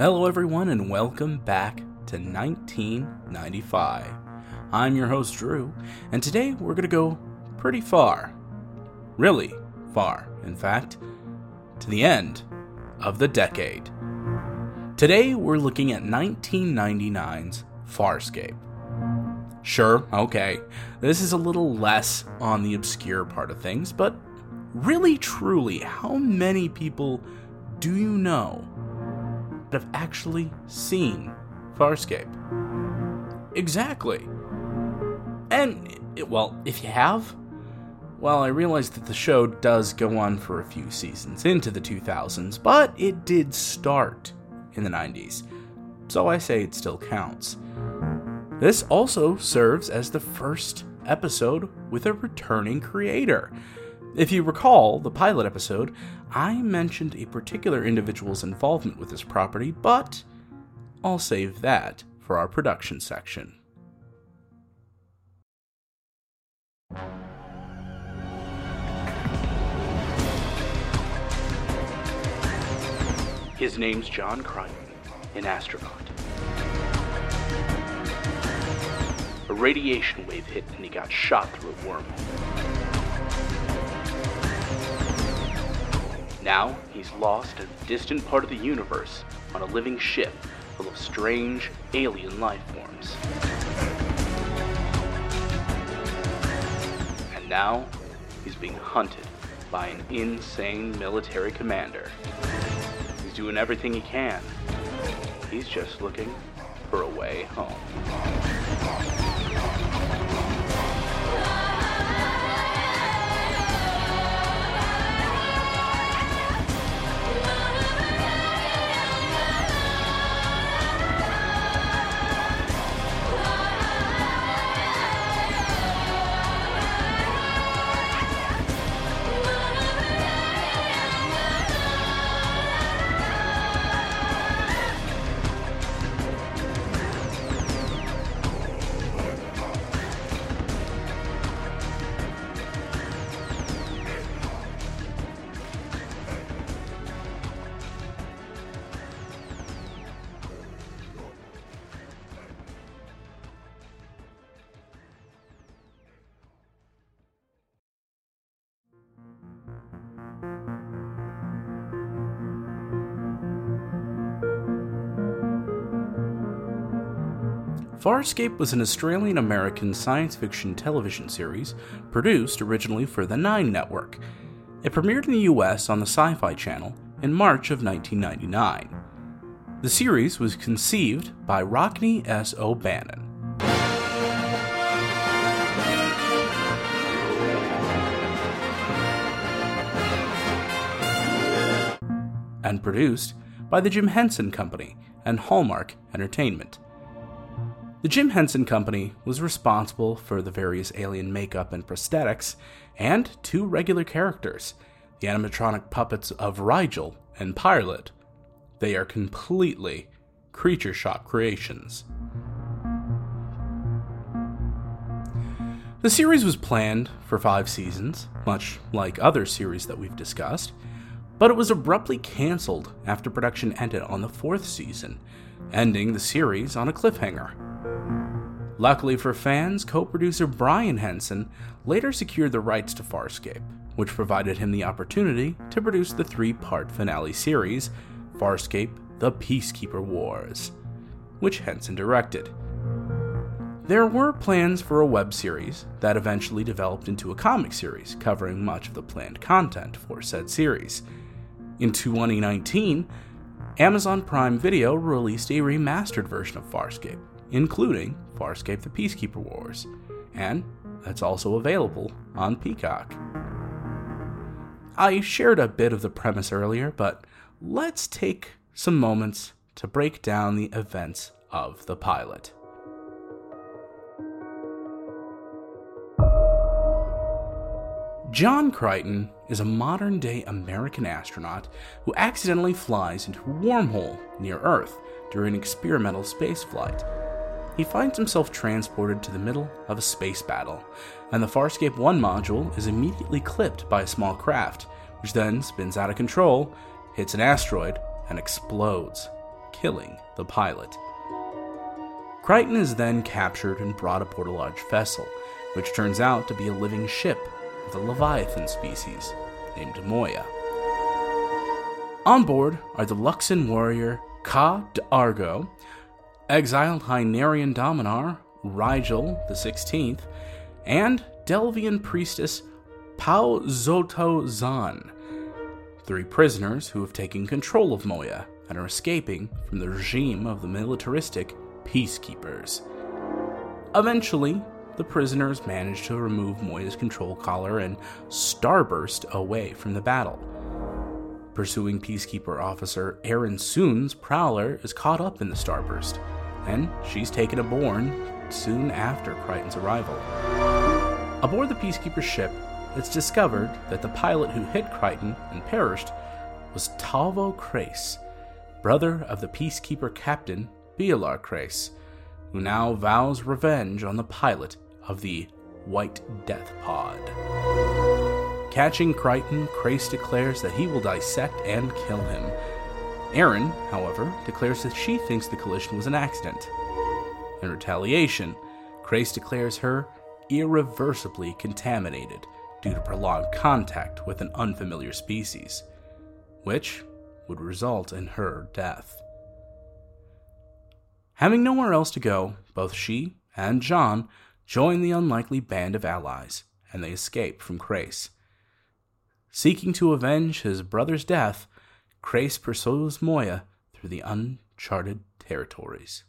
Hello, everyone, and welcome back to 1995. I'm your host, Drew, and today we're going to go pretty far. Really far, in fact, to the end of the decade. Today we're looking at 1999's Farscape. Sure, okay, this is a little less on the obscure part of things, but really truly, how many people do you know that have actually seen Farscape? Exactly. And, well, if you have, well, I realize that the show does go on for a few seasons into the 2000s, but it did start in the 90s, so I say it still counts. This also serves as the first episode with a returning creator. If you recall the pilot episode, I mentioned a particular individual's involvement with this property, but I'll save that for our production section. His name's John Crichton, an astronaut. A radiation wave hit and he got shot through a wormhole. Now he's lost in a distant part of the universe on a living ship full of strange alien life forms. And now he's being hunted by an insane military commander. He's doing everything he can. He's just looking for a way home. Farscape was an Australian American science fiction television series produced originally for the Nine Network. It premiered in the US on the Sci Fi Channel in March of 1999. The series was conceived by Rockne S. O'Bannon. And produced by the Jim Henson Company and Hallmark Entertainment. The Jim Henson Company was responsible for the various alien makeup and prosthetics, and two regular characters, the animatronic puppets of Rygel and Pilot. They are completely creature shop creations. The series was planned for five seasons, much like other series that we've discussed, but it was abruptly cancelled after production ended on the fourth season, ending the series on a cliffhanger. Luckily for fans, co producer Brian Henson later secured the rights to Farscape, which provided him the opportunity to produce the three part finale series, Farscape The Peacekeeper Wars, which Henson directed. There were plans for a web series that eventually developed into a comic series covering much of the planned content for said series. In 2019, Amazon Prime Video released a remastered version of Farscape, including Farscape the Peacekeeper Wars, and that's also available on Peacock. I shared a bit of the premise earlier, but let's take some moments to break down the events of the pilot. John Crichton is a modern day American astronaut who accidentally flies into a wormhole near Earth during an experimental spaceflight he finds himself transported to the middle of a space battle, and the Farscape 1 module is immediately clipped by a small craft, which then spins out of control, hits an asteroid, and explodes, killing the pilot. Crichton is then captured and brought aboard a large vessel, which turns out to be a living ship of the Leviathan species named Moya. On board are the Luxan warrior Ka d'Argo, exiled Hynerian dominar Rygel the 16th, and Delvian priestess Pa'u Zotoh Zhaan, three prisoners who have taken control of Moya and are escaping from the regime of the militaristic peacekeepers. Eventually, the prisoners manage to remove Moya's control collar and starburst away from the battle. Pursuing Peacekeeper officer Aeryn Sun's Prowler is caught up in the starburst, and she's taken aboard soon after Crichton's arrival. Aboard the Peacekeeper ship, it's discovered that the pilot who hit Crichton and perished was Tauvo Crais, brother of the Peacekeeper captain Bialar Crais, who now vows revenge on the pilot of the White Death Pod. Catching Crichton, Crais declares that he will dissect and kill him. Aeryn, however, declares that she thinks the collision was an accident. In retaliation, Crais declares her irreversibly contaminated due to prolonged contact with an unfamiliar species, which would result in her death. Having nowhere else to go, both she and John join the unlikely band of allies, and they escape from Crais. Seeking to avenge his brother's death, Crais pursues Moya through the uncharted territories.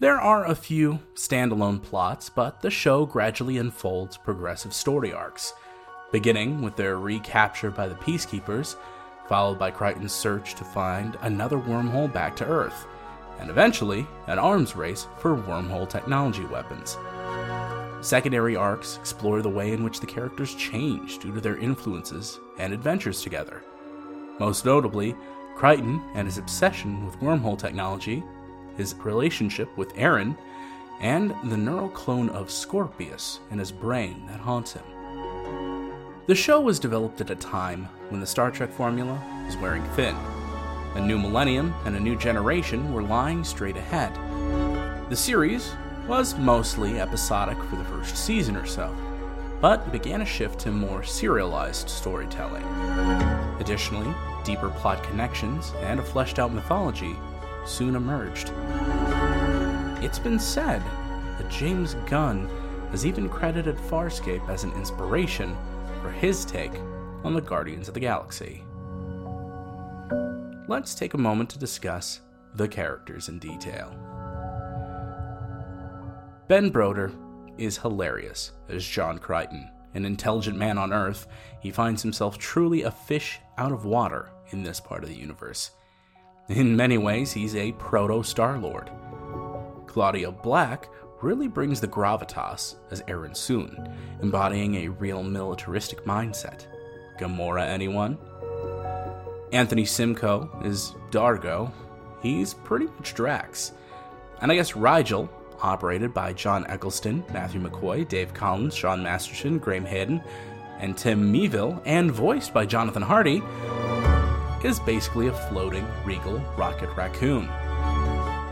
There are a few standalone plots, but the show gradually unfolds progressive story arcs, beginning with their recapture by the Peacekeepers followed by Crichton's search to find another wormhole back to Earth, and eventually an arms race for wormhole technology weapons. Secondary arcs explore the way in which the characters change due to their influences and adventures together. Most notably, Crichton and his obsession with wormhole technology, his relationship with Aeryn, and the neural clone of Scorpius in his brain that haunts him. The show was developed at a time when the Star Trek formula was wearing thin. A new millennium and a new generation were lying straight ahead. The series was mostly episodic for the first season or so, but began a shift to more serialized storytelling. Additionally, deeper plot connections and a fleshed out mythology soon emerged. It's been said that James Gunn has even credited Farscape as an inspiration for his take on the Guardians of the Galaxy. Let's take a moment to discuss the characters in detail. Ben Browder is hilarious as John Crichton. An intelligent man on Earth, he finds himself truly a fish out of water in this part of the universe. In many ways, he's a proto Star Lord. Claudia Black really brings the gravitas as Aeryn Sun, embodying a real militaristic mindset. Gamora, anyone? Anthony Simcoe is D'Argo. He's pretty much Drax. And I guess Rygel, operated by John Eccleston, Matthew McCoy, Dave Collins, Sean Masterson, Graham Hayden, and Tim Meeville, and voiced by Jonathan Hardy, is basically a floating, regal rocket raccoon.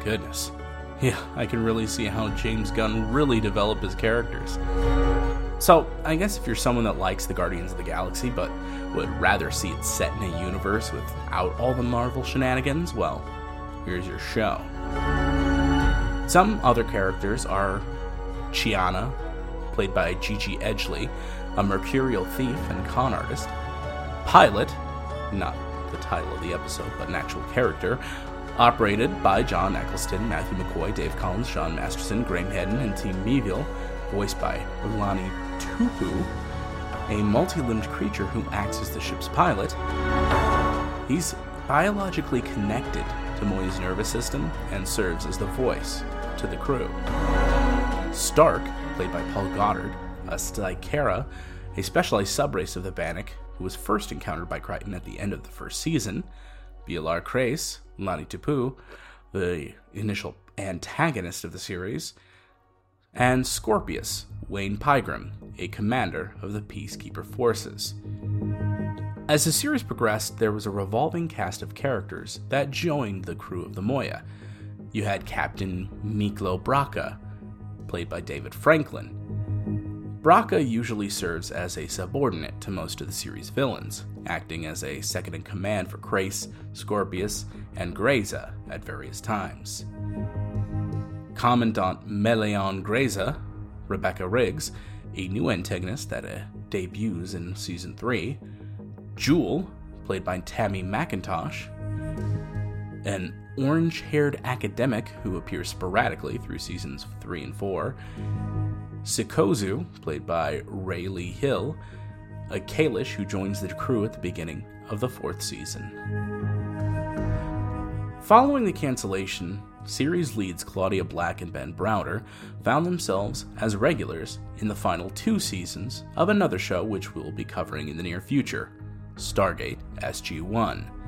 Goodness. Yeah, I can really see how James Gunn really developed his characters. So, I guess if you're someone that likes the Guardians of the Galaxy but would rather see it set in a universe without all the Marvel shenanigans, well, here's your show. Some other characters are Chiana, played by Gigi Edgley, a mercurial thief and con artist, Pilot, not the title of the episode, but an actual character, Operated by John Eccleston, Matthew McCoy, Dave Collins, Sean Masterson, Graham Hedden, and Team Meeville, voiced by Ulani Tupu, a multi-limbed creature who acts as the ship's pilot. He's biologically connected to Moya's nervous system and serves as the voice to the crew. Stark, played by Paul Goddard, a Stykera, a specialized subrace of the Banik, who was first encountered by Crichton at the end of the first season, Bialar Crais, Lani Tupu, the initial antagonist of the series, and Scorpius, Wayne Pygram, a commander of the Peacekeeper forces. As the series progressed, there was a revolving cast of characters that joined the crew of the Moya. You had Captain Miklo Braca, played by David Franklin. Braca usually serves as a subordinate to most of the series' villains, acting as a second in command for Crais, Scorpius, and Grayza at various times. Commandant Meleon Grayza, Rebecca Riggs, a new antagonist that uh, debuts in season 3, Jool, played by Tammy McIntosh, an orange haired academic who appears sporadically through seasons 3 and 4, Sikozu, played by Raelee Hill, a Kalish who joins the crew at the beginning of the fourth season. Following the cancellation, series leads Claudia Black and Ben Browder found themselves as regulars in the final two seasons of another show which we will be covering in the near future Stargate SG 1.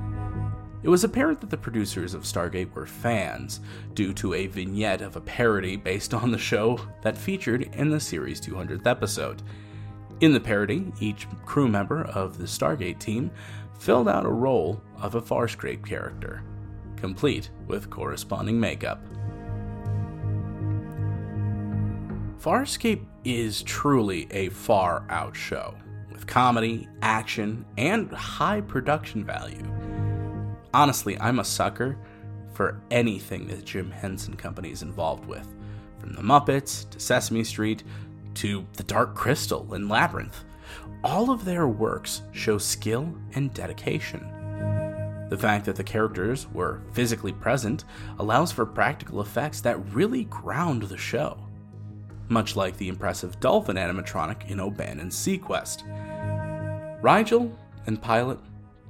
It was apparent that the producers of Stargate were fans, due to a vignette of a parody based on the show that featured in the series' 200th episode. In the parody, each crew member of the Stargate team filled out a role of a Farscape character, complete with corresponding makeup. Farscape is truly a far out show, with comedy, action, and high production value honestly, I'm a sucker for anything that Jim Henson Company is involved with, from the Muppets to Sesame Street to The Dark Crystal and Labyrinth. All of their works show skill and dedication. The fact that the characters were physically present allows for practical effects that really ground the show, much like the impressive dolphin animatronic in O'Bannon's seaQuest. Rygel and Pilot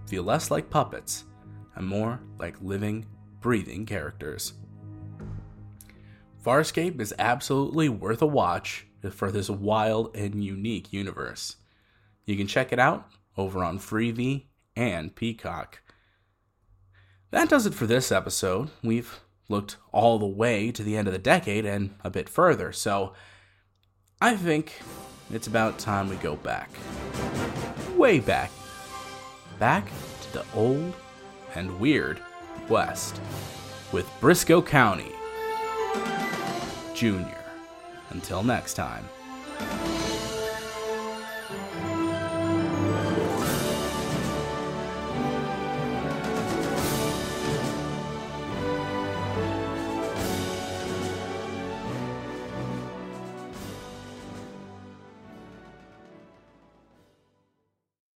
feel less like puppets and more like living, breathing characters. Farscape is absolutely worth a watch for this wild and unique universe. You can check it out over on Freevee and Peacock. That does it for this episode. We've looked all the way to the end of the decade and a bit further, so I think it's about time we go back. Way back. Back to the old and Weird West with Brisco County Jr. Until next time.